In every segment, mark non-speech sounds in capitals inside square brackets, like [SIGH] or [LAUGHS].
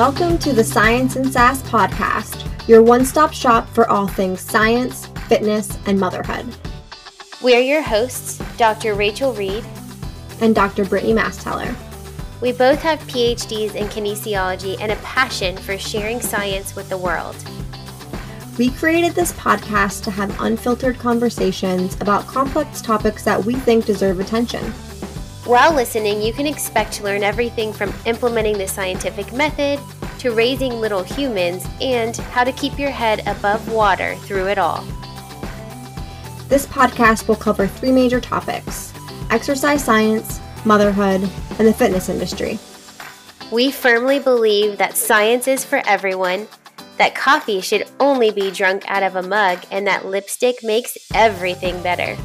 Welcome to the Science and Sass podcast, your one stop shop for all things science, fitness, and motherhood. We are your hosts, Dr. Rachel Reed and Dr. Brittany Masteller. We both have PhDs in kinesiology and a passion for sharing science with the world. We created this podcast to have unfiltered conversations about complex topics that we think deserve attention. While listening, you can expect to learn everything from implementing the scientific method to raising little humans and how to keep your head above water through it all. This podcast will cover three major topics exercise science, motherhood, and the fitness industry. We firmly believe that science is for everyone, that coffee should only be drunk out of a mug, and that lipstick makes everything better.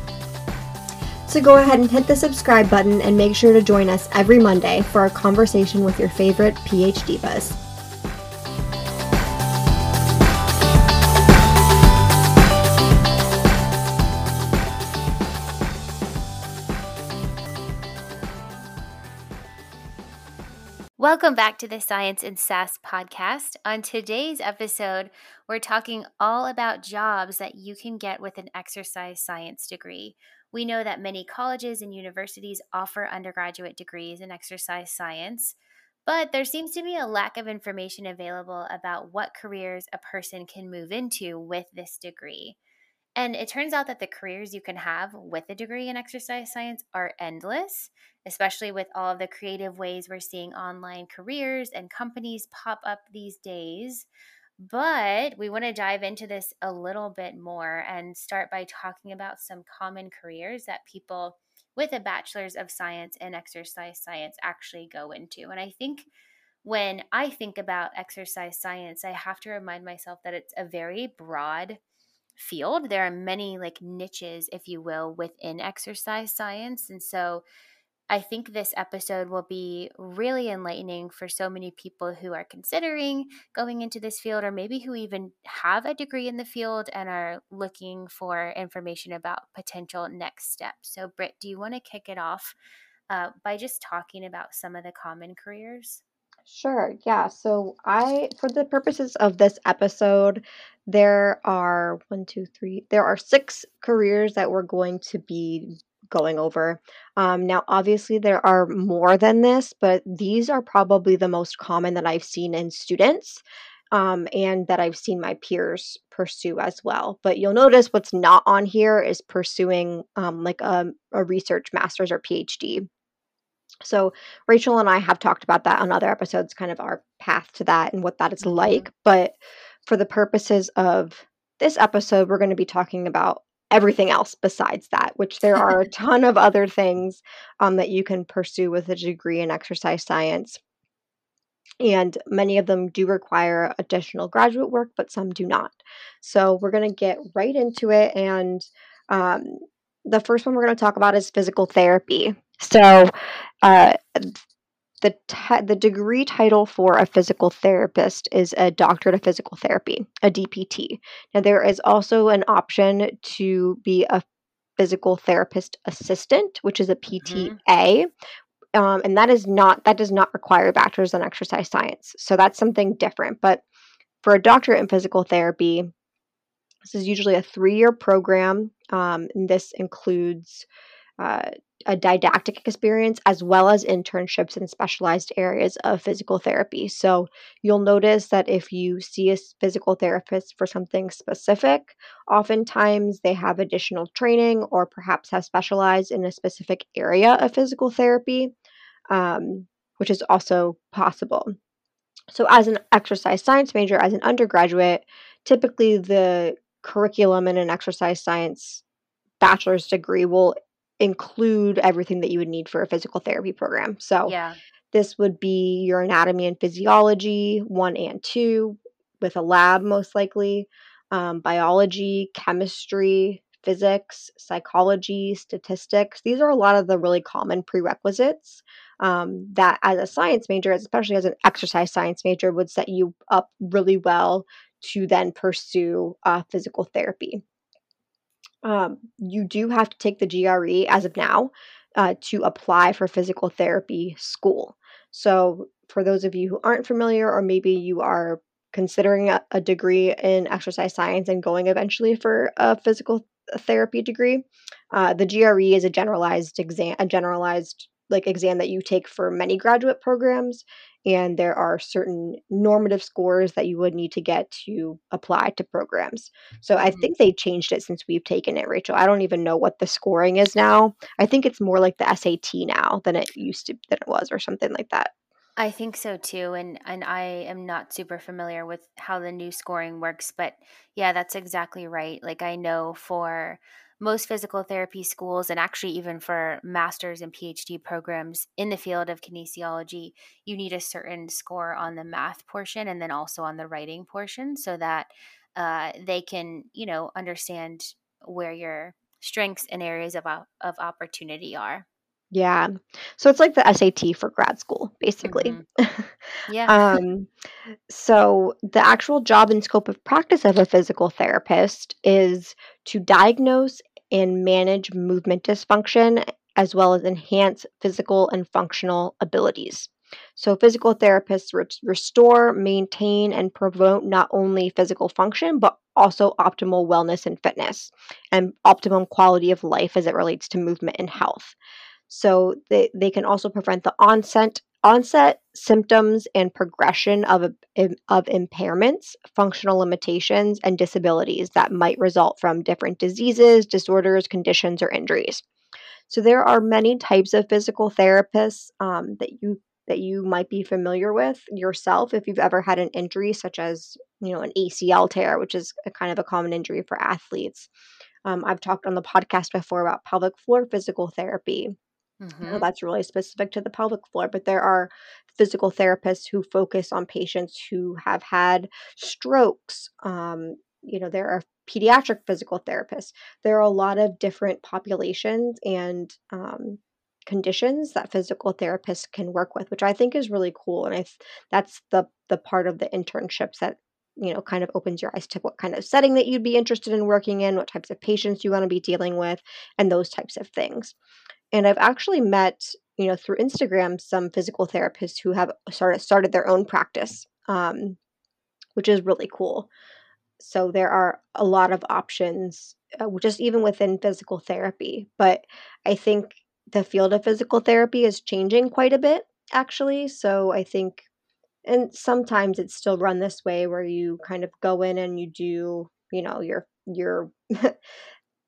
Go ahead and hit the subscribe button and make sure to join us every Monday for a conversation with your favorite PhD buzz. Welcome back to the Science and Sass podcast. On today's episode, we're talking all about jobs that you can get with an exercise science degree. We know that many colleges and universities offer undergraduate degrees in exercise science, but there seems to be a lack of information available about what careers a person can move into with this degree. And it turns out that the careers you can have with a degree in exercise science are endless, especially with all of the creative ways we're seeing online careers and companies pop up these days. But we want to dive into this a little bit more and start by talking about some common careers that people with a bachelor's of science and exercise science actually go into. And I think when I think about exercise science, I have to remind myself that it's a very broad field. There are many like niches, if you will, within exercise science. And so I think this episode will be really enlightening for so many people who are considering going into this field, or maybe who even have a degree in the field and are looking for information about potential next steps. So, Britt, do you want to kick it off uh, by just talking about some of the common careers? Sure. Yeah. So, I, for the purposes of this episode, there are one, two, three, there are six careers that we're going to be going over. Um, now, obviously, there are more than this, but these are probably the most common that I've seen in students um, and that I've seen my peers pursue as well. But you'll notice what's not on here is pursuing um, like a, a research master's or PhD. So, Rachel and I have talked about that on other episodes, kind of our path to that and what that is mm-hmm. like. But for the purposes of this episode, we're going to be talking about everything else besides that, which there are a [LAUGHS] ton of other things um, that you can pursue with a degree in exercise science. And many of them do require additional graduate work, but some do not. So we're going to get right into it. And um, the first one we're going to talk about is physical therapy. So, uh, the te- the degree title for a physical therapist is a doctorate of physical therapy, a DPT. Now there is also an option to be a physical therapist assistant, which is a PTA. Mm-hmm. Um, and that is not that does not require a bachelor's in exercise science. So that's something different. But for a doctorate in physical therapy, this is usually a three-year program. Um, and this includes uh, a didactic experience as well as internships in specialized areas of physical therapy. So you'll notice that if you see a physical therapist for something specific, oftentimes they have additional training or perhaps have specialized in a specific area of physical therapy, um, which is also possible. So, as an exercise science major, as an undergraduate, typically the curriculum in an exercise science bachelor's degree will include everything that you would need for a physical therapy program. So yeah. this would be your anatomy and physiology, one and two, with a lab most likely, um, biology, chemistry, physics, psychology, statistics. These are a lot of the really common prerequisites um, that, as a science major, especially as an exercise science major, would set you up really well to then pursue uh, physical therapy um, you do have to take the GRE as of now uh, to apply for physical therapy school. So for those of you who aren't familiar, or maybe you are considering a, a degree in exercise science and going eventually for a physical therapy degree, uh, the GRE is a generalized exam, a generalized like exam that you take for many graduate programs and there are certain normative scores that you would need to get to apply to programs. So I Mhm. think they changed it since we've taken it, Rachel. I don't even know what the scoring is now. I think it's more like the SAT now than it used to than it was or something like that. I think so too, and and I am not super familiar with how the new scoring works, but yeah, that's exactly right. Like I know for most physical therapy schools, and actually even for masters and PhD programs in the field of kinesiology, you need a certain score on the math portion and then also on the writing portion, so that uh, they can you know understand where your strengths and areas of of opportunity are. Yeah. So it's like the SAT for grad school, basically. hmm Yeah. [LAUGHS] um, So, the actual job and scope of practice of a physical therapist is to diagnose and manage movement dysfunction as well as enhance physical and functional abilities. So, physical therapists re- restore, maintain, and promote not only physical function, but also optimal wellness and fitness and optimum quality of life as it relates to movement and health. So they, they can also prevent the onset onset symptoms and progression of of impairments, functional limitations, and disabilities that might result from different diseases, disorders, conditions, or injuries. So there are many types of physical therapists um, that you that you might be familiar with yourself if you've ever had an injury such as you know an ACL tear, which is a kind of a common injury for athletes. Um, I've talked on the podcast before about pelvic floor physical therapy hmm that's really specific to the pelvic floor, but there are physical therapists who focus on patients who have had strokes. Um, you know, there are pediatric physical therapists. There are a lot of different populations and um, conditions that physical therapists can work with, which I think is really cool. And I th- that's the the part of the internships that you know kind of opens your eyes to what kind of setting that you'd be interested in working in, what types of patients you want to be dealing with, and those types of things. And I've actually met, you know, through Instagram, some physical therapists who have started started their own practice, um, which is really cool. So there are a lot of options, uh, just even within physical therapy. But I think the field of physical therapy is changing quite a bit, actually. So I think, and sometimes it's still run this way, where you kind of go in and you do, you know, your your [LAUGHS]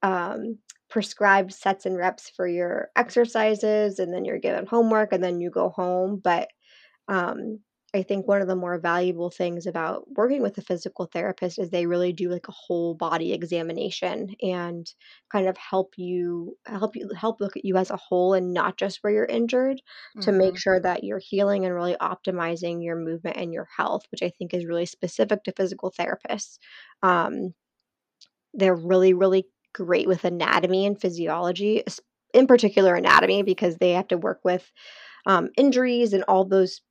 um, prescribed sets and reps for your exercises, and then you're given homework, and then you go home. But um, I think one of the more valuable things about working with a physical therapist is they really do like a whole body examination and kind of help you help you help look at you as a whole and not just where you're injured to make hmm sure that you're healing and really optimizing your movement and your health, which I think is really specific to physical therapists. Um, they're really, really great with anatomy and physiology, in particular anatomy, because they have to work with um, injuries and all those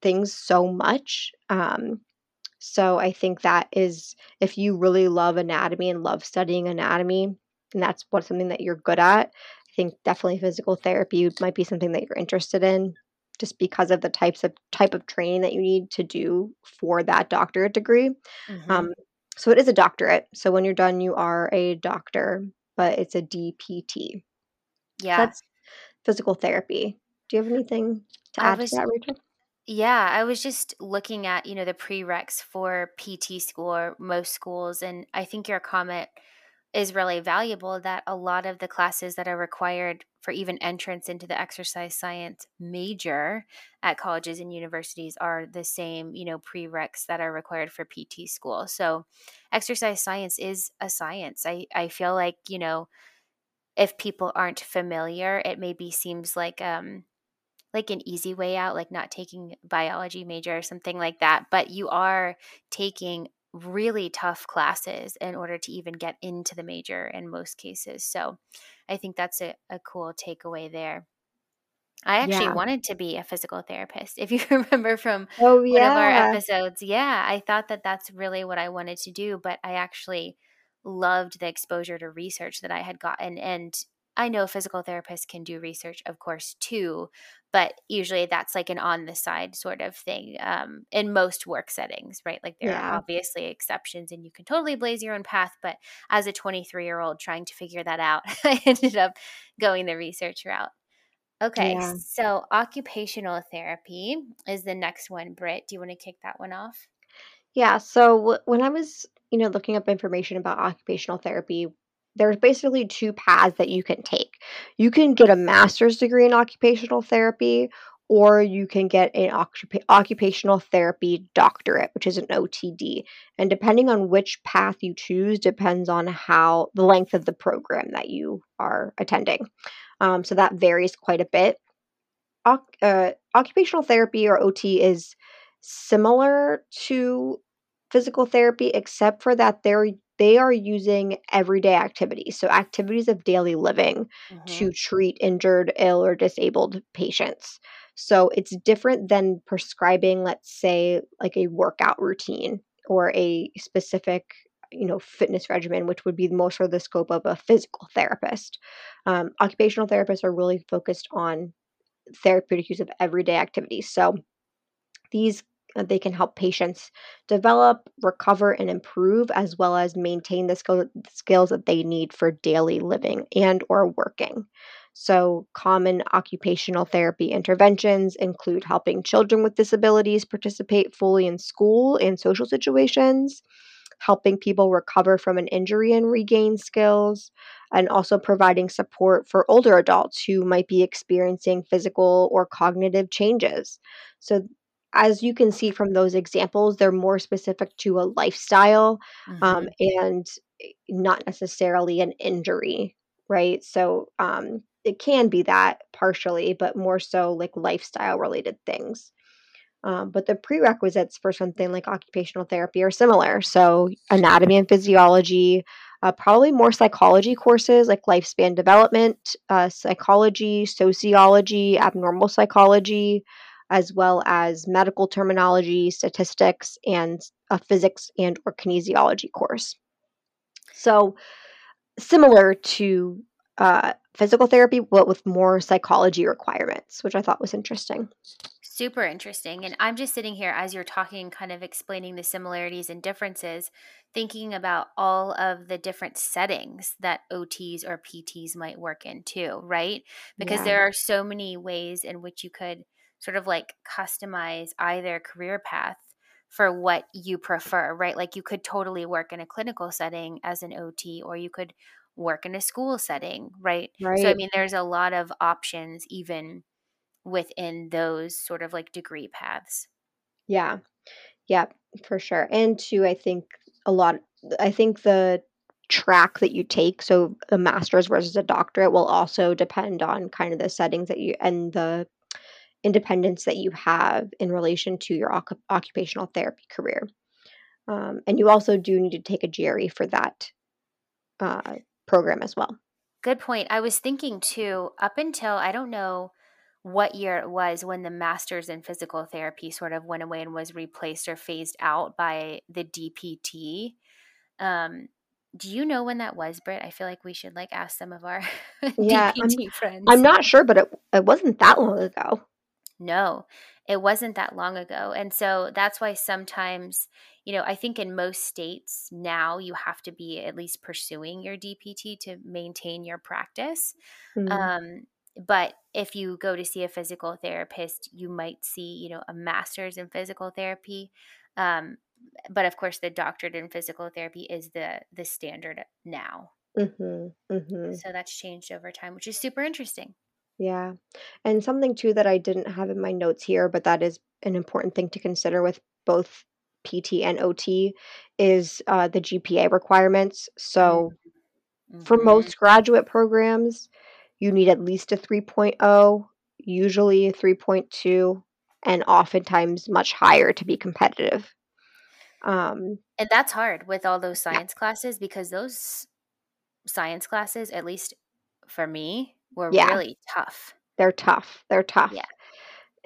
things so much. Um, so I think that is if you really love anatomy and love studying anatomy, and that's what something that you're good at, I think definitely physical therapy might be something that you're interested in just because of the types of type of training that you need to do for that doctorate degree. hmm Um, so it is a doctorate. So when you're done, you are a doctor, but it's a DPT. So Yeah. that's physical therapy. Do you have anything to add to that, Rachel? yeah, I was just looking at, you know, the prereqs for PT school or most schools and I think your comment is really valuable that a lot of the classes that are required for even entrance into the exercise science major at colleges and universities are the same, you know, prereqs that are required for PT school. So exercise science is a science. I I feel like, you know, if people aren't familiar, it maybe seems like um like an easy way out, like not taking biology major or something like that, but you are taking really tough classes in order to even get into the major in most cases. So I think that's a, a cool takeaway there. I actually Yeah. wanted to be a physical therapist. If you [LAUGHS] remember from Oh, one of our episodes, yeah, I thought that that's really what I wanted to do, but I actually loved the exposure to research that I had gotten. And I know physical therapists can do research, of course, too, but usually that's like an on the side sort of thing um, in most work settings, right? Like there Yeah. are obviously exceptions and you can totally blaze your own path. But as a 23 year old trying to figure that out, [LAUGHS] I ended up going the research route. Okay, Yeah. so occupational therapy is the next one. Britt, do you want to kick that one off? Yeah, so w- when I was, you know, looking up information about occupational therapy, there's basically two paths that you can take. You can get a master's degree in occupational therapy, or you can get an occupa- occupational therapy doctorate, which is an OTD. And depending on which path you choose, depends on how the length of the program that you are attending. Um, so that varies quite a bit. Uh, occupational therapy or OT is similar to physical therapy, except for that they're they are using everyday activities, so activities of daily living Mm-hmm. to treat injured, ill, or disabled patients. So it's different than prescribing, let's say, like a workout routine or a specific, you know, fitness regimen, which would be more for the scope of a physical therapist. Um, occupational therapists are really focused on therapeutic use of everyday activities. So these they can help patients develop, recover, and improve, as well as maintain the skill, skills that they need for daily living and or working. So, common occupational therapy interventions include helping children with disabilities participate fully in school and social situations, helping people recover from an injury and regain skills, and also providing support for older adults who might be experiencing physical or cognitive changes. So, as you can see from those examples, they're more specific to a lifestyle um, Mm-hmm. and eh, not necessarily an injury, right? So, um, it can be that partially, but more so like lifestyle related things. Um, but the prerequisites for something like occupational therapy are similar. So, anatomy and physiology, uh, probably more psychology courses like lifespan development, uh, psychology, sociology, abnormal psychology, as well as medical terminology, statistics, and a physics and or kinesiology course. So, similar to uh, physical therapy, but with more psychology requirements, which I thought was interesting. Super interesting. And I'm just sitting here as you're talking, kind of explaining the similarities and differences, thinking about all of the different settings that OTs or PTs might work in too, right? Because Yeah, there are so many ways in which you could sort of like customize either career path for what you prefer, right? Like you could totally work in a clinical setting as an OT, or you could work in a school setting, right? right? So, I mean, there's a lot of options, even within those sort of like degree paths. Yeah, yeah, for sure. And two, I think a lot, I think the track that you take, so a master's versus a doctorate, will also depend on kind of the settings that you and the independence that you have in relation to your occup occupational therapy career. Um, and you also do need to take a GRE for that uh, program as well. Good point. I was thinking too, up until I don't know what year it was when the master's in physical therapy sort of went away and was replaced or phased out by the DPT. Um, do you know when that was, Britt? I feel like we should like ask some of our [LAUGHS] Yeah, I'm DPT I'm not sure, but it it wasn't that long ago. No, it wasn't that long ago. And so that's why sometimes, you know, I think in most states now you have to be at least pursuing your DPT to maintain your practice. Mm, Um, but if you go to see a physical therapist, you might see, you know, a master's in physical therapy. Um, but of course, the doctorate in physical therapy is the the standard now. mhm, mhm. So that's changed over time, which is super interesting. Yeah. And something too that I didn't have in my notes here, but that is an important thing to consider with both PT and OT is uh, the GPA requirements. So for Mm-hmm. most graduate programs, you need at least a 3.0, usually a 3.2, and oftentimes much higher to be competitive. Um, And that's hard with all those yeah, science classes because those science classes, at least for me, were yeah, really tough. they're tough. They're tough. Yeah.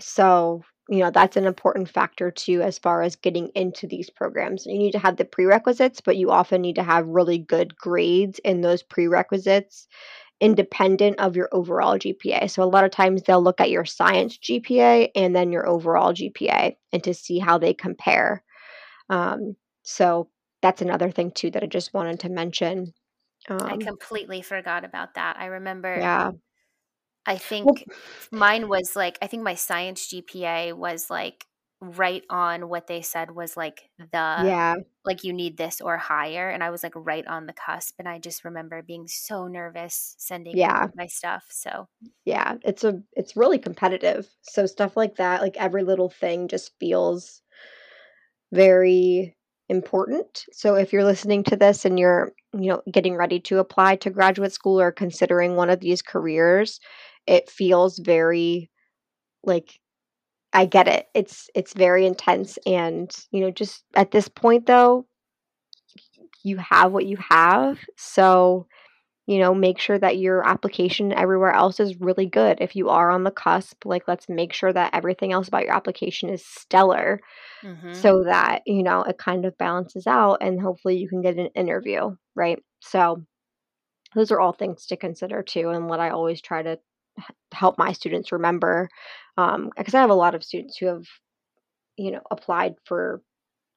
So, you know, that's an important factor too as far as getting into these programs. You need to have the prerequisites, but you often need to have really good grades in those prerequisites independent of your overall GPA. So a lot of times they'll look at your science GPA and then your overall GPA and to see how they compare. Um, so that's another thing too that I just wanted to mention. Um, I completely forgot about that. I remember. Yeah. I think well, mine was like I think my science GPA was like right on what they said was like the yeah like you need this or higher and i was like right on the cusp and i just remember being so nervous sending yeah my stuff so yeah it's a it's really competitive so stuff like that like every little thing just feels very important so if you're listening to this and you're you know getting ready to apply to graduate school or considering one of these careers it feels very like I get it. It's it's very intense and, you know, just at this point though, you have what you have. So, you know, make sure that your application everywhere else is really good. If you are on the cusp, like let's make sure that everything else about your application is stellar mm-hmm. so that, you know, it kind of balances out and hopefully you can get an interview, right? So, those are all things to consider too and what I always try to help my students remember um because i have a lot of students who have you know applied for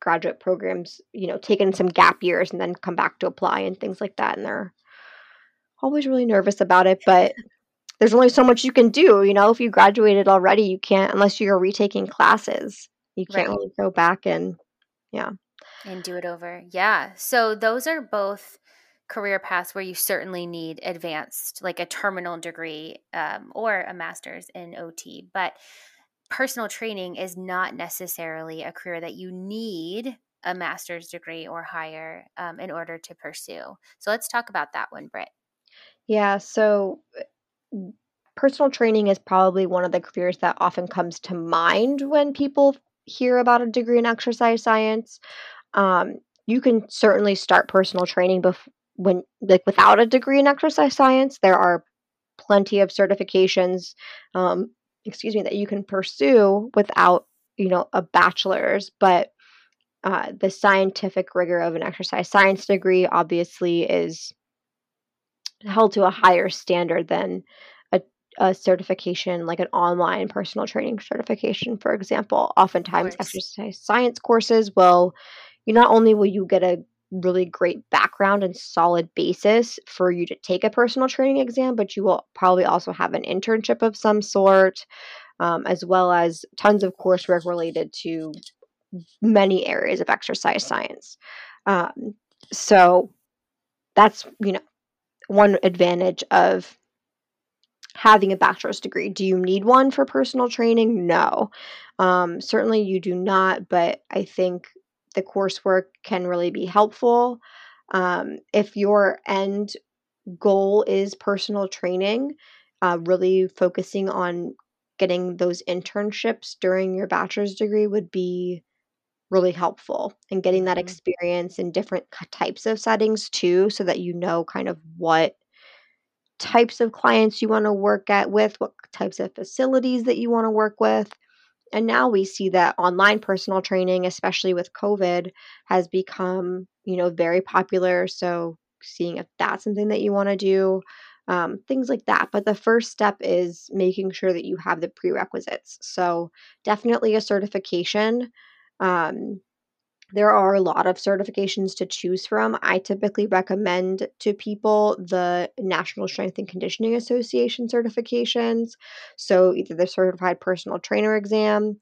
graduate programs you know taken some gap years and then come back to apply and things like that and they're always really nervous about it but there's only so much you can do you know if you graduated already you can't unless you're retaking classes you can't right. really go back and yeah and do it over yeah so those are both career paths where you certainly need advanced, like a terminal degree um, or a master's in OT. But personal training is not necessarily a career that you need a master's degree or higher um, in order to pursue. So let's talk about that one, Britt. Yeah. So uh, personal training is probably one of the careers that often comes to mind when people hear about a degree in exercise science. Um, you can certainly start personal training bef- when like without a degree in exercise science there are plenty of certifications um, excuse me that you can pursue without you know a bachelor's but uh, the scientific rigor of an exercise science degree obviously is held to a higher standard than a, a certification like an online personal training certification for example oftentimes exercise science courses will you not only will you get a really great background and solid basis for you to take a personal training exam, but you will probably also have an internship of some sort, um, as well as tons of coursework related to many areas of exercise science. Um, so that's, you know, one advantage of having a bachelor's degree. Do you need one for personal training? No. Um, certainly you do not, but I think the coursework can really be helpful. Um, if your end goal is personal training, uh, really focusing on getting those internships during your bachelor's degree would be really helpful and getting that mm-hmm. experience in different types of settings too so that you know kind of what types of clients you want to work at with what types of facilities that you want to work with and now we see that online personal training, especially with COVID, has become, you know, very popular. So seeing if that's something that you want to do, um, things like that. But the first step is making sure that you have the prerequisites. So definitely a certification. Um, there are a lot of certifications to choose from. I typically recommend to people the National Strength and Conditioning Association certifications. So, either the Certified Personal Trainer exam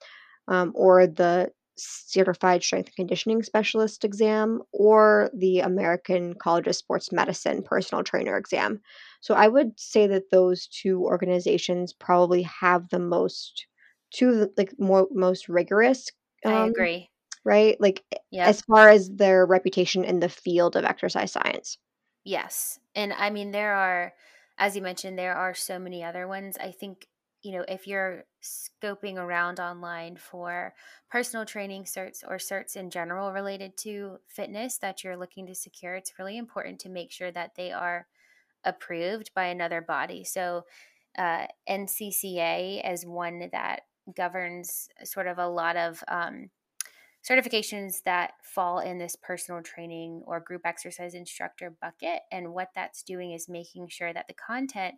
um, or the Certified Strength and Conditioning Specialist exam or the American College of Sports Medicine Personal Trainer exam. So, I would say that those two organizations probably have the most, two like more most rigorous. Um, I agree right? Like yep. as far as their reputation in the field of exercise science. Yes. And I mean there are as you mentioned there are so many other ones. I think you know, if you're scoping around online for personal training certs or certs in general related to fitness that you're looking to secure, it's really important to make sure that they are approved by another body. So, uh, NCCA is one that governs sort of a lot of um, certifications that fall in this personal training or group exercise instructor bucket. And what that's doing is making sure that the content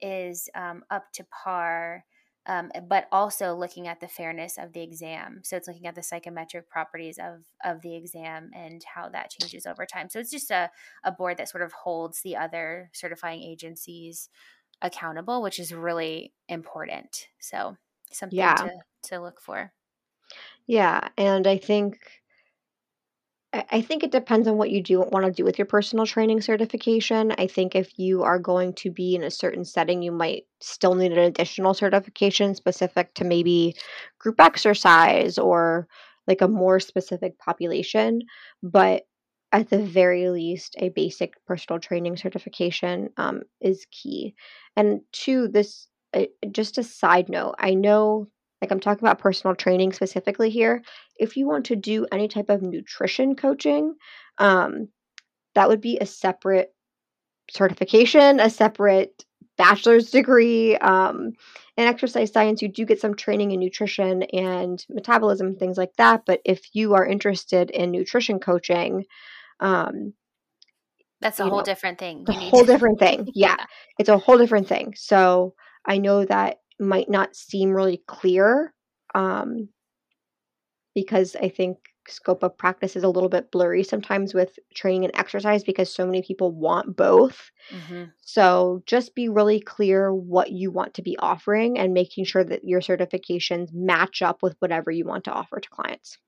is um, up to par. Um, but also looking at the fairness of the exam. So it's looking at the psychometric properties of of the exam and how that changes over time. So it's just a, a board that sort of holds the other certifying agencies accountable, which is really important. So something yeah. to, to look for. Yeah. And I think I think it depends on what you do want to do with your personal training certification. I think if you are going to be in a certain setting, you might still need an additional certification specific to maybe group exercise or like a more specific population. But at the very least, a basic personal training certification um, is key. And two, this just a side note, I know like I'm talking about personal training specifically here. If you want to do any type of nutrition coaching, um, that would be a separate certification, a separate bachelor's degree. Um, in exercise science, you do get some training in nutrition and metabolism, things like that. But if you are interested in nutrition coaching, um, that's a whole know, different thing. A whole different thing. [LAUGHS] Yeah. yeah, it's a whole different thing. So I know that might not seem really clear um, because I think scope of practice is a little bit blurry sometimes with training and exercise because so many people want both. Mm-hmm. So just be really clear what you want to be offering and making sure that your certifications match up with whatever you want to offer to clients.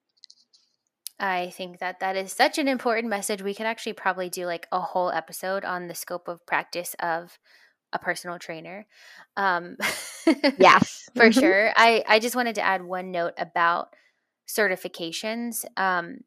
I think that that is such an important message. We could actually probably do like a whole episode on the scope of practice of a personal trainer. Um, [LAUGHS] yes, for mm-hmm. sure. I, I just wanted to add one note about certifications. Um,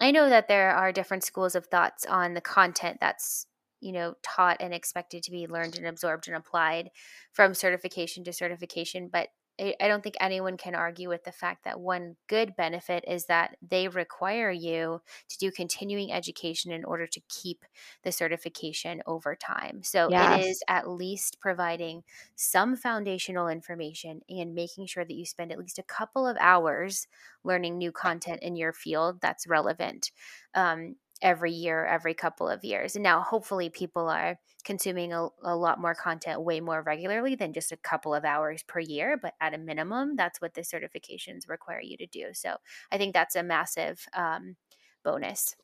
I know that there are different schools of thoughts on the content that's you know taught and expected to be learned and absorbed and applied from certification to certification but I don't think anyone can argue with the fact that one good benefit is that they require you to do continuing education in order to keep the certification over time. So yes. it is at least providing some foundational information and making sure that you spend at least a couple of hours learning new content in your field that's relevant. Um, every year, every couple of years. And now, hopefully, people are consuming a, a, lot more content way more regularly than just a couple of hours per year. But at a minimum, that's what the certifications require you to do. So I think that's a massive um, bonus.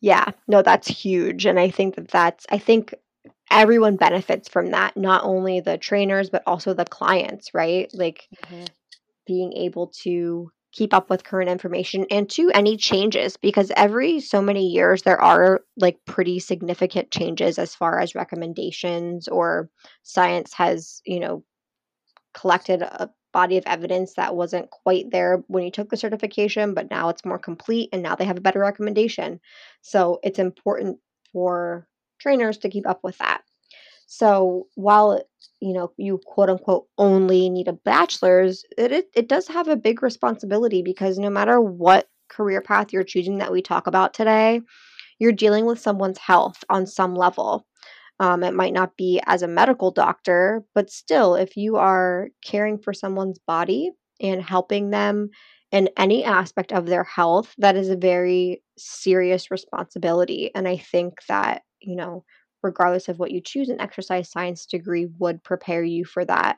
Yeah, no, that's huge. And I think that that's, I think everyone benefits from that, not only the trainers, but also the clients, right? Like mm-hmm. being able to keep up with current information and to any changes because every so many years there are like pretty significant changes as far as recommendations or science has you know collected a body of evidence that wasn't quite there when you took the certification but now it's more complete and now they have a better recommendation. So it's important for trainers to keep up with that so while you know you quote unquote only need a bachelor's, it, it it does have a big responsibility because no matter what career path you're choosing that we talk about today, you're dealing with someone's health on some level. Um, it might not be as a medical doctor, but still, if you are caring for someone's body and helping them in any aspect of their health, that is a very serious responsibility. And I think that, you know, regardless of what you choose, an exercise science degree would prepare you for that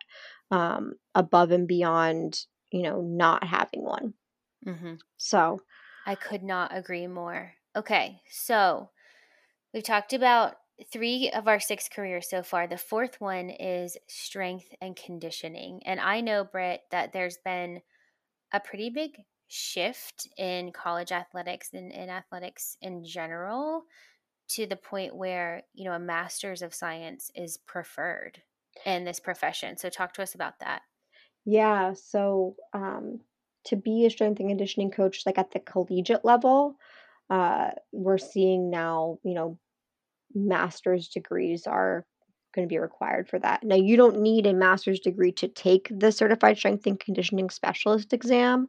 um, above and beyond, you know, not having one. Mm-hmm. So I could not agree more. Okay, so we've talked about three of our six careers so far. The fourth one is strength and conditioning. And I know, Britt, that there's been a pretty big shift in college athletics and in athletics in general to the point where you know a master's of science is preferred in this profession so talk to us about that. Yeah so um, to be a strength and conditioning coach like at the collegiate level uh, we're seeing now you know master's degrees are going to be required for that. Now you don't need a master's degree to take the certified strength and conditioning specialist exam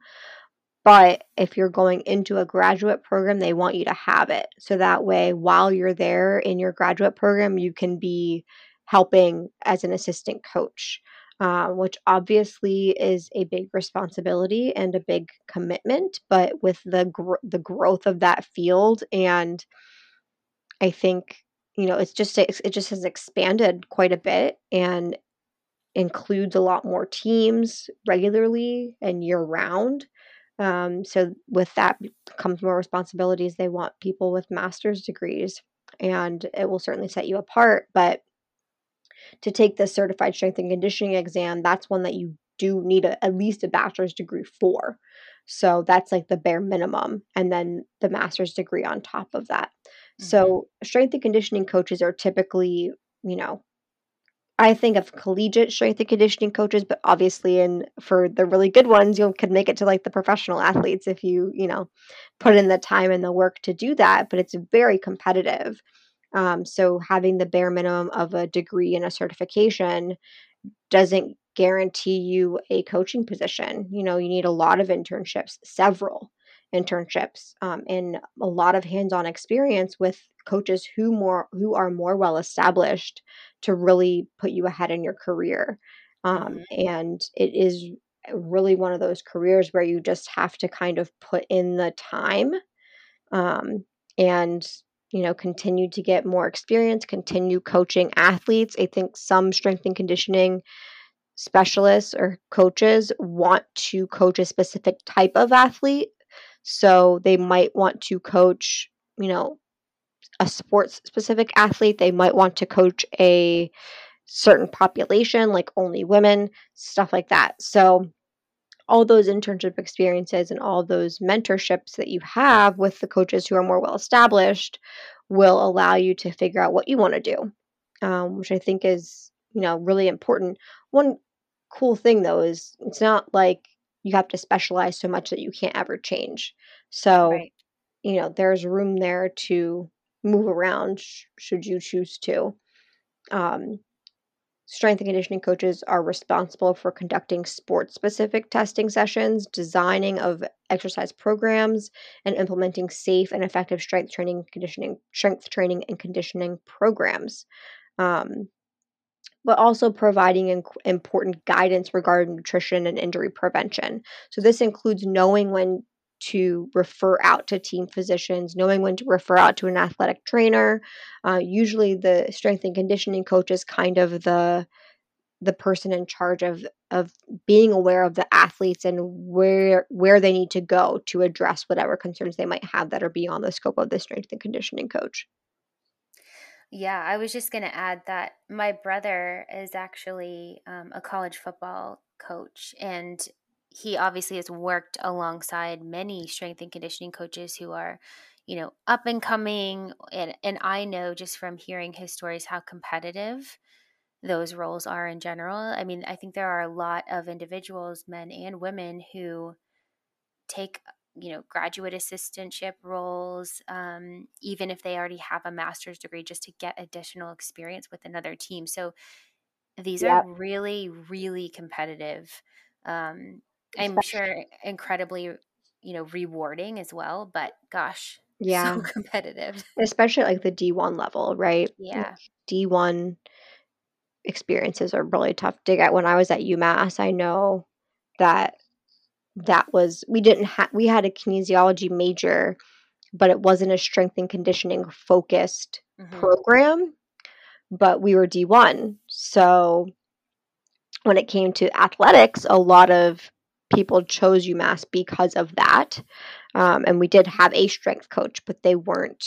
but if you're going into a graduate program, they want you to have it. So that way, while you're there in your graduate program, you can be helping as an assistant coach. uh, which obviously is a big responsibility and a big commitment. But with the gr- the growth of that field, and I think you know, it's just it just has expanded quite a bit and includes a lot more teams regularly and year round. Um, so with that comes more responsibilities. They want people with master's degrees, and it will certainly set you apart. But to take the certified strength and conditioning exam, that's one that you do need a, at least a bachelor's degree for. So that's like the bare minimum, and then the master's degree on top of that. Mm-hmm. So strength and conditioning coaches are typically, you know, I think of collegiate strength and conditioning coaches, but obviously, and for the really good ones, you can make it to like the professional athletes if you, you know, put in the time and the work to do that. But it's very competitive. Um, so having the bare minimum of a degree and a certification doesn't guarantee you a coaching position. You know, you need a lot of internships, several internships, um, and a lot of hands-on experience with coaches who more who are more well established to really put you ahead in your career. Um, mm-hmm. and it is really one of those careers where you just have to kind of put in the time um, and you know continue to get more experience continue coaching athletes i think some strength and conditioning specialists or coaches want to coach a specific type of athlete so they might want to coach you know a sports specific athlete they might want to coach a certain population like only women stuff like that so all those internship experiences and all those mentorships that you have with the coaches who are more well established will allow you to figure out what you want to do, um, which I think is you know really important. One cool thing though is it's not like you have to specialize so much that you can't ever change. So right. you know there's room there to move around sh- should you choose to. Um, Strength and conditioning coaches are responsible for conducting sports specific testing sessions, designing of exercise programs, and implementing safe and effective strength training, conditioning, strength training, and conditioning programs. Um, but also providing important guidance regarding nutrition and injury prevention. So, this includes knowing when to refer out to team physicians, knowing when to refer out to an athletic trainer. Uh, usually, the strength and conditioning coach is kind of the the person in charge of of being aware of the athletes and where where they need to go to address whatever concerns they might have that are beyond the scope of the strength and conditioning coach. Yeah, I was just going to add that my brother is actually um, a college football coach, and he obviously has worked alongside many strength and conditioning coaches who are you know up and coming and and I know just from hearing his stories how competitive those roles are in general. I mean, I think there are a lot of individuals, men and women who take you know graduate assistantship roles um, even if they already have a master's degree just to get additional experience with another team so these yep. are really really competitive um, I'm sure incredibly, you know, rewarding as well, but gosh, [LAUGHS] yeah, so competitive. Especially like the D1 level, right? Yeah. D1 experiences are really tough to get. When I was at UMass, I know that that was we didn't have we had a kinesiology major, but it wasn't a strength and conditioning focused mm-hmm. program, but we were D1. So when it came to athletics, a lot of people chose UMass because of that. Um, and we did have a strength coach, but they weren't,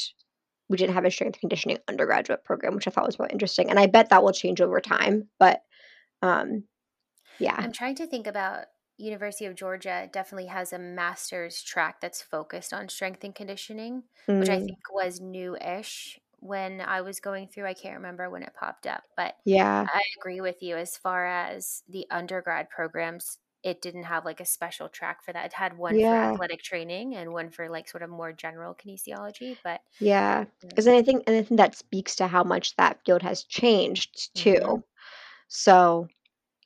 we didn't have a strength conditioning undergraduate program, which I thought was really interesting. And I bet that will change over time. But um, yeah. I'm trying to think about University of Georgia definitely has a master's track that's focused on strength and conditioning, mm. which I mm. think was new ish when I was going through. I can't remember when it popped up, but yeah, I agree with you as far as the undergrad programs it didn't have like a special track for that. It had one yeah. for athletic training and one for like sort of more general kinesiology. But yeah, because I think and I think that speaks to how much that field has changed too. Mm-hmm. So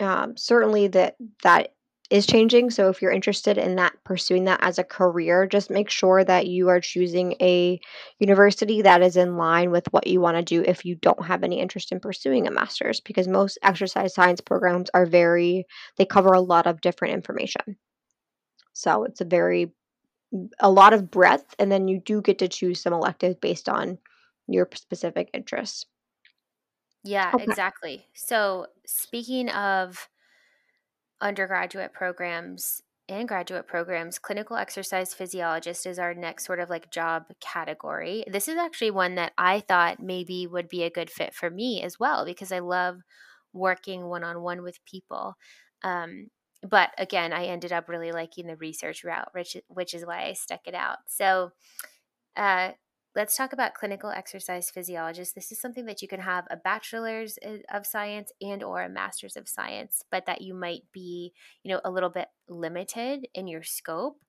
um, certainly that that is changing. So if you're interested in that, pursuing that as a career, just make sure that you are choosing a university that is in line with what you want to do if you don't have any interest in pursuing a master's, because most exercise science programs are very, they cover a lot of different information. So it's a very, a lot of breadth, and then you do get to choose some electives based on your specific interests. Yeah, okay. exactly. So speaking of, undergraduate programs and graduate programs, clinical exercise physiologist is our next sort of like job category. This is actually one that I thought maybe would be a good fit for me as well because I love working one on one with people. Um, but again, I ended up really liking the research route, which which is why I stuck it out. So, uh, Let's talk about clinical exercise physiologist. This is something that you can have a bachelor's of science and or a master's of science, but that you might be, you know, a little bit limited in your scope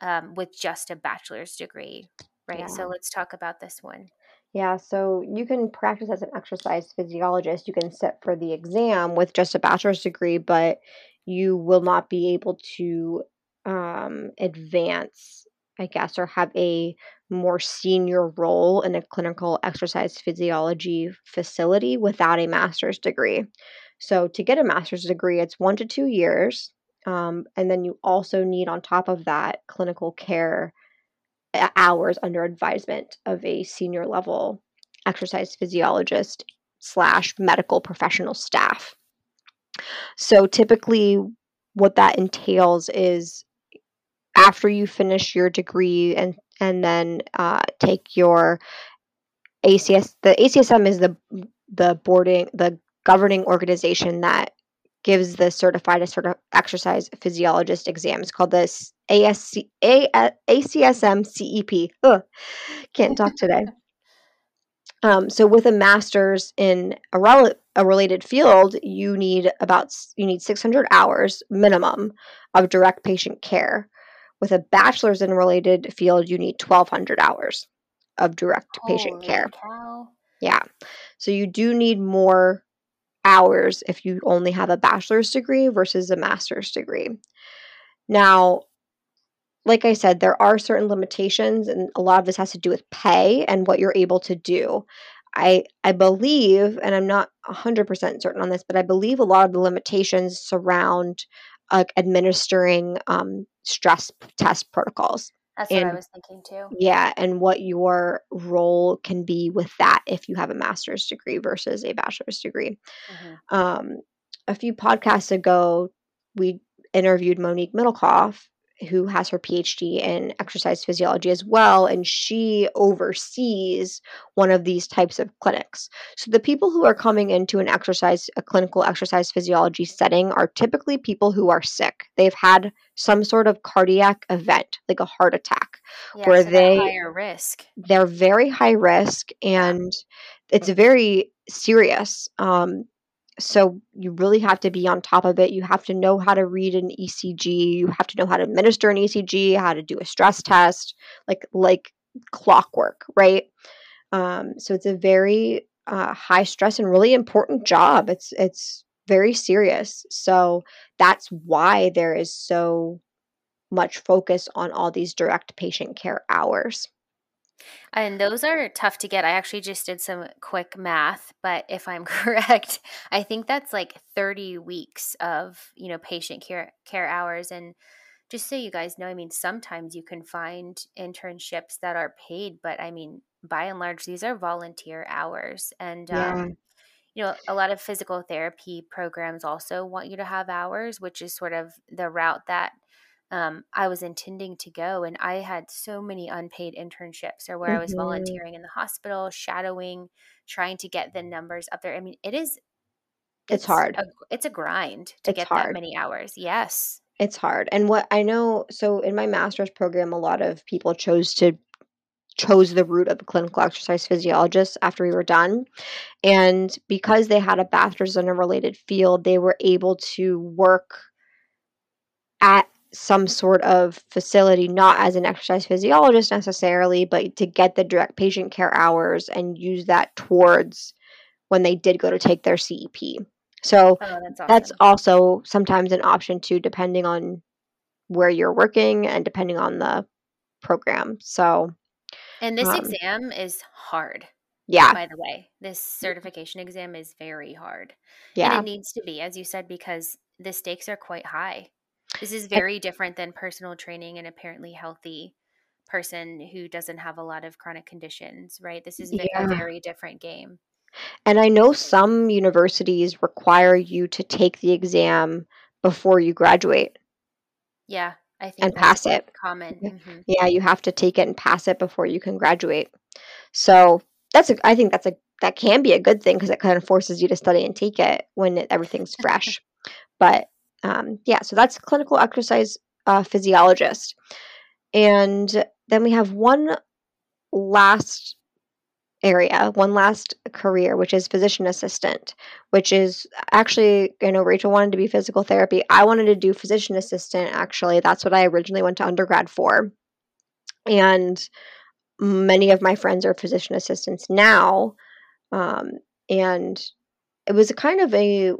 um, with just a bachelor's degree, right? Yeah. So let's talk about this one. Yeah, so you can practice as an exercise physiologist. You can sit for the exam with just a bachelor's degree, but you will not be able to um, advance, I guess, or have a more senior role in a clinical exercise physiology facility without a master's degree. So, to get a master's degree, it's one to two years. Um, and then you also need, on top of that, clinical care hours under advisement of a senior level exercise physiologist slash medical professional staff. So, typically, what that entails is after you finish your degree and and then uh, take your ACS. The ACSM is the the boarding the governing organization that gives the certified sort of exercise physiologist exam. It's called this ASC, A, ACSM CEP. Ugh, can't talk [LAUGHS] today. Um, so with a master's in a, rel- a related field, you need about you need 600 hours minimum of direct patient care. With a bachelor's in related field, you need 1,200 hours of direct Holy patient care. Cow. Yeah. So you do need more hours if you only have a bachelor's degree versus a master's degree. Now, like I said, there are certain limitations, and a lot of this has to do with pay and what you're able to do. I I believe, and I'm not 100% certain on this, but I believe a lot of the limitations surround uh, administering um, stress test protocols. That's and, what I was thinking too. Yeah, and what your role can be with that if you have a master's degree versus a bachelor's degree. Mm-hmm. Um, a few podcasts ago, we interviewed Monique Middlecoff, who has her PhD in exercise physiology as well, and she oversees one of these types of clinics. So the people who are coming into an exercise, a clinical exercise physiology setting, are typically people who are sick. They've had some sort of cardiac event, like a heart attack, yeah, where so they higher risk. They're very high risk, and it's very serious. Um, so you really have to be on top of it. You have to know how to read an ECG. You have to know how to administer an ECG, how to do a stress test, like like clockwork, right? Um, so it's a very uh, high stress and really important job. It's it's very serious. So that's why there is so much focus on all these direct patient care hours. And those are tough to get. I actually just did some quick math, but if I'm [LAUGHS] correct, I think that's like 30 weeks of, you know, patient care care hours and just so you guys know, I mean, sometimes you can find internships that are paid, but I mean, by and large, these are volunteer hours. And, yeah. um, you know, a lot of physical therapy programs also want you to have hours, which is sort of the route that um, I was intending to go. And I had so many unpaid internships or where mm-hmm. I was mm-hmm. volunteering in the hospital, shadowing, trying to get the numbers up there. I mean, it is. It's, it's hard. A, it's a grind to it's get hard. that many hours. Yes. It's hard. And what I know, so in my master's program, a lot of people chose to chose the route of a clinical exercise physiologist after we were done. And because they had a bachelor's in a related field, they were able to work at some sort of facility, not as an exercise physiologist necessarily, but to get the direct patient care hours and use that towards when they did go to take their CEP. So Oh, that's that's also sometimes an option too, depending on where you're working and depending on the program. So, And this um, exam is hard, yeah, by the way. This certification exam is very hard. Yeah. And it needs to be, as you said, because the stakes are quite high. This is very different than personal training and apparently healthy person who doesn't have a lot of chronic conditions, right? This is ve- a very different game. And I know some universities require you to take the exam before you graduate Yeah, I think and that's pass it. common. Yeah, hmm yeah, you have to take it and pass it before you can graduate. So that's a, I think that's a that can be a good thing because it kind of forces you to study and take it when it, everything's fresh. But um, yeah, so that's clinical exercise uh, physiologist, and then we have one last area, one last career, which is physician assistant, which is actually, I know Rachel wanted to be physical therapy. I wanted to do physician assistant, actually. That's what I originally went to undergrad for. And many of my friends are physician assistants now. Um, and it was a kind of a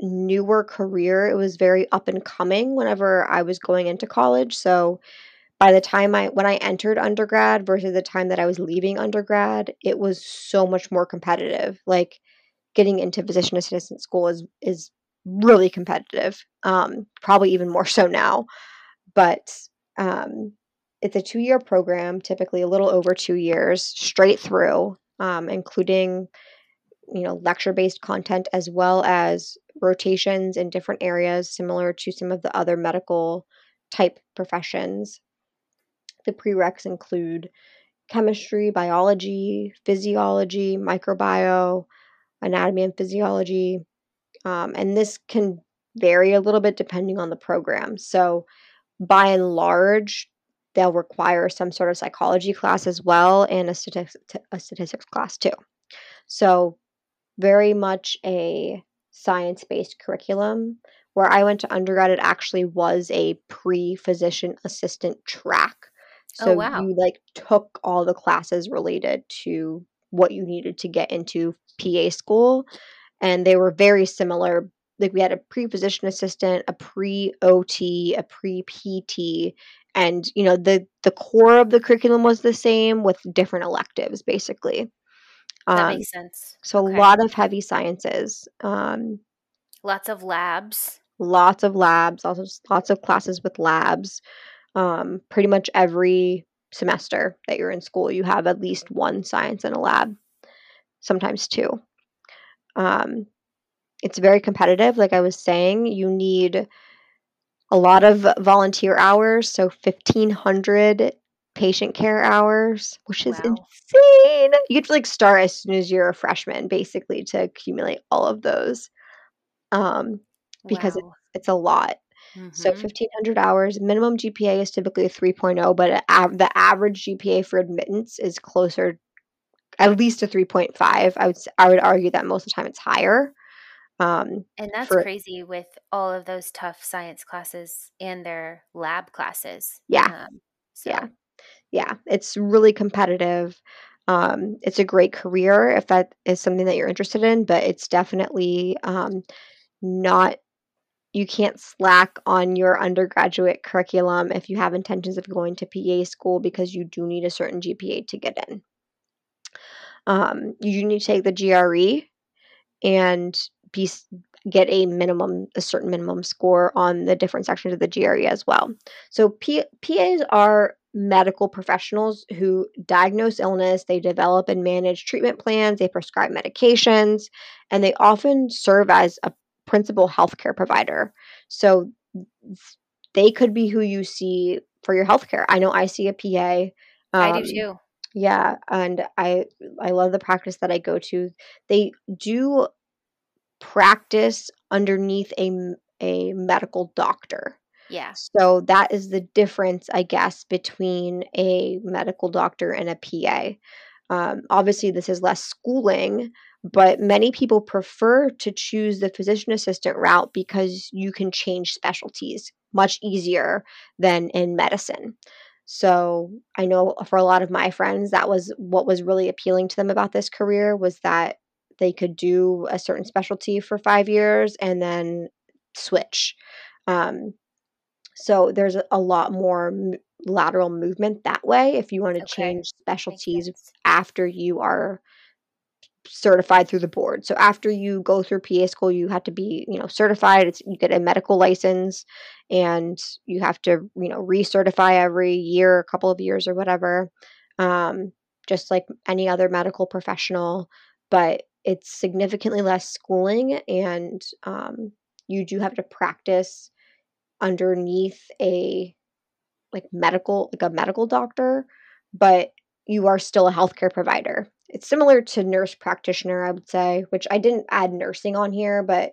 newer career. It was very up and coming whenever I was going into college. So by the time I when I entered undergrad versus the time that I was leaving undergrad, it was so much more competitive. Like getting into physician assistant school is is really competitive. Um, probably even more so now. But um, it's a two year program, typically a little over two years, straight through, um, including you know lecture based content as well as rotations in different areas, similar to some of the other medical type professions. The prereqs include chemistry, biology, physiology, microbio, anatomy and physiology. Um, and this can vary a little bit depending on the program. So, by and large, they'll require some sort of psychology class as well and a, a statistics class too. So, very much a science based curriculum. Where I went to undergrad, it actually was a pre physician assistant track. Oh, So wow. you like took all the classes related to what you needed to get into PA school, and they were very similar. Like we had a pre physician assistant, a pre OT, a pre PT, and you know the the core of the curriculum was the same with different electives, basically. That Um, makes sense. so a lot of heavy sciences, um, Lots of labs. lots of labs, also lots of classes with labs. Um, pretty much every semester that you're in school, you have at least one science in a lab, sometimes two. Um, it's very competitive. Like I was saying, you need a lot of volunteer hours, so 1500 patient care hours, which is Wow. insane. You have to like start as soon as you're a freshman, basically, to accumulate all of those. Um, because it's Wow. it's a lot. So hmm 1500 hours, minimum GPA is typically a 3.0, but av- the average GPA for admittance is closer at least a 3.5. I would I would argue that most of the time it's higher. Um, And that's for crazy with all of those tough science classes and their lab classes. yeah, Um, so, yeah, it's really competitive. Um, it's a great career if that is something that you're interested in, but it's definitely um, not you can't slack on your undergraduate curriculum if you have intentions of going to PA school because you do need a certain GPA to get in. Um, you need to take the GRE and be get a minimum a certain minimum score on the different sections of the GRE as well. So P- PAs are medical professionals who diagnose illness, they develop and manage treatment plans, they prescribe medications, and they often serve as a principal healthcare provider. So they could be who you see for your healthcare. I know I see a PA. I do Um, too. yeah, and I I love the practice that I go to. They do practice underneath a a medical doctor. Yeah. So that is the difference, I guess, between a medical doctor and a PA. Um, obviously, this is less schooling, but many people prefer to choose the physician assistant route because you can change specialties much easier than in medicine. So I know for a lot of my friends, that was what was really appealing to them about this career was that they could do a certain specialty for five years and then switch. Um, so there's a, lot more m- lateral movement that way if you want to Okay. change specialties after you are certified through the board. So after you go through PA school, you have to be, you know, certified. It's you get a medical license and you have to, you know, recertify every year, a couple of years or whatever. Um, just like any other medical professional, but it's significantly less schooling and um, you do have to practice underneath a like medical like a medical doctor, but you are still a healthcare provider. It's similar to nurse practitioner, I would say, which I didn't add nursing on here, but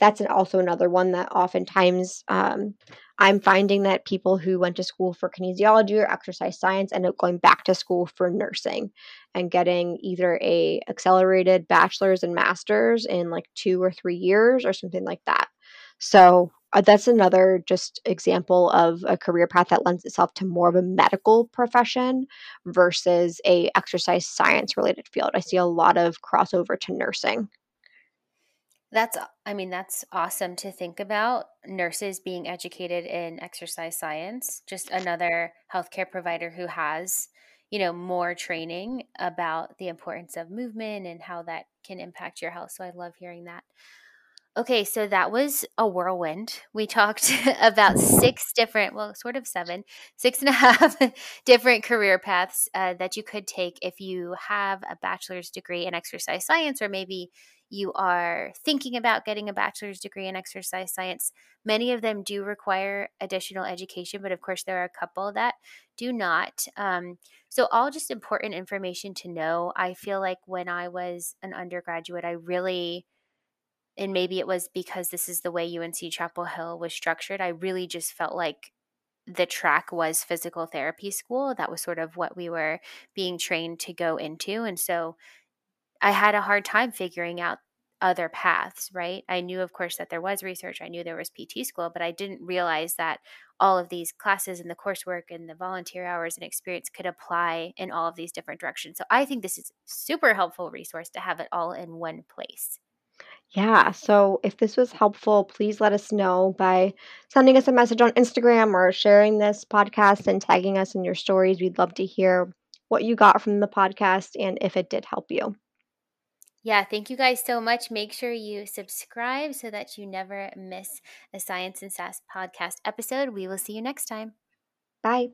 that's an, also another one that oftentimes um, I'm finding that people who went to school for kinesiology or exercise science end up going back to school for nursing and getting either a accelerated bachelor's and master's in like two or three years or something like that. So uh, that's another just example of a career path that lends itself to more of a medical profession versus a exercise science related field. I see a lot of crossover to nursing. That's, I mean, that's awesome to think about. Nurses being educated in exercise science, just another healthcare provider who has, you know, more training about the importance of movement and how that can impact your health. So I love hearing that. Okay, so that was a whirlwind. We talked [LAUGHS] about six different, well, sort of seven, six and a [LAUGHS] half different career paths uh, that you could take if you have a bachelor's degree in exercise science, or maybe you are thinking about getting a bachelor's degree in exercise science. Many of them do require additional education, but of course, there are a couple that do not. Um, so, all just important information to know. I feel like when I was an undergraduate, I really and maybe it was because this is the way UNC Chapel Hill was structured. I really just felt like the track was physical therapy school. That was sort of what we were being trained to go into. And so I had a hard time figuring out other paths, right? I knew, of course, that there was research. I knew there was PT school, but I didn't realize that all of these classes and the coursework and the volunteer hours and experience could apply in all of these different directions. So I think this is super helpful resource to have it all in one place. Yeah. So if this was helpful, please let us know by sending us a message on Instagram or sharing this podcast and tagging us in your stories. We'd love to hear what you got from the podcast and if it did help you. Yeah, thank you guys so much. Make sure you subscribe so that you never miss a Science and Sass podcast episode. We will see you next time. Bye.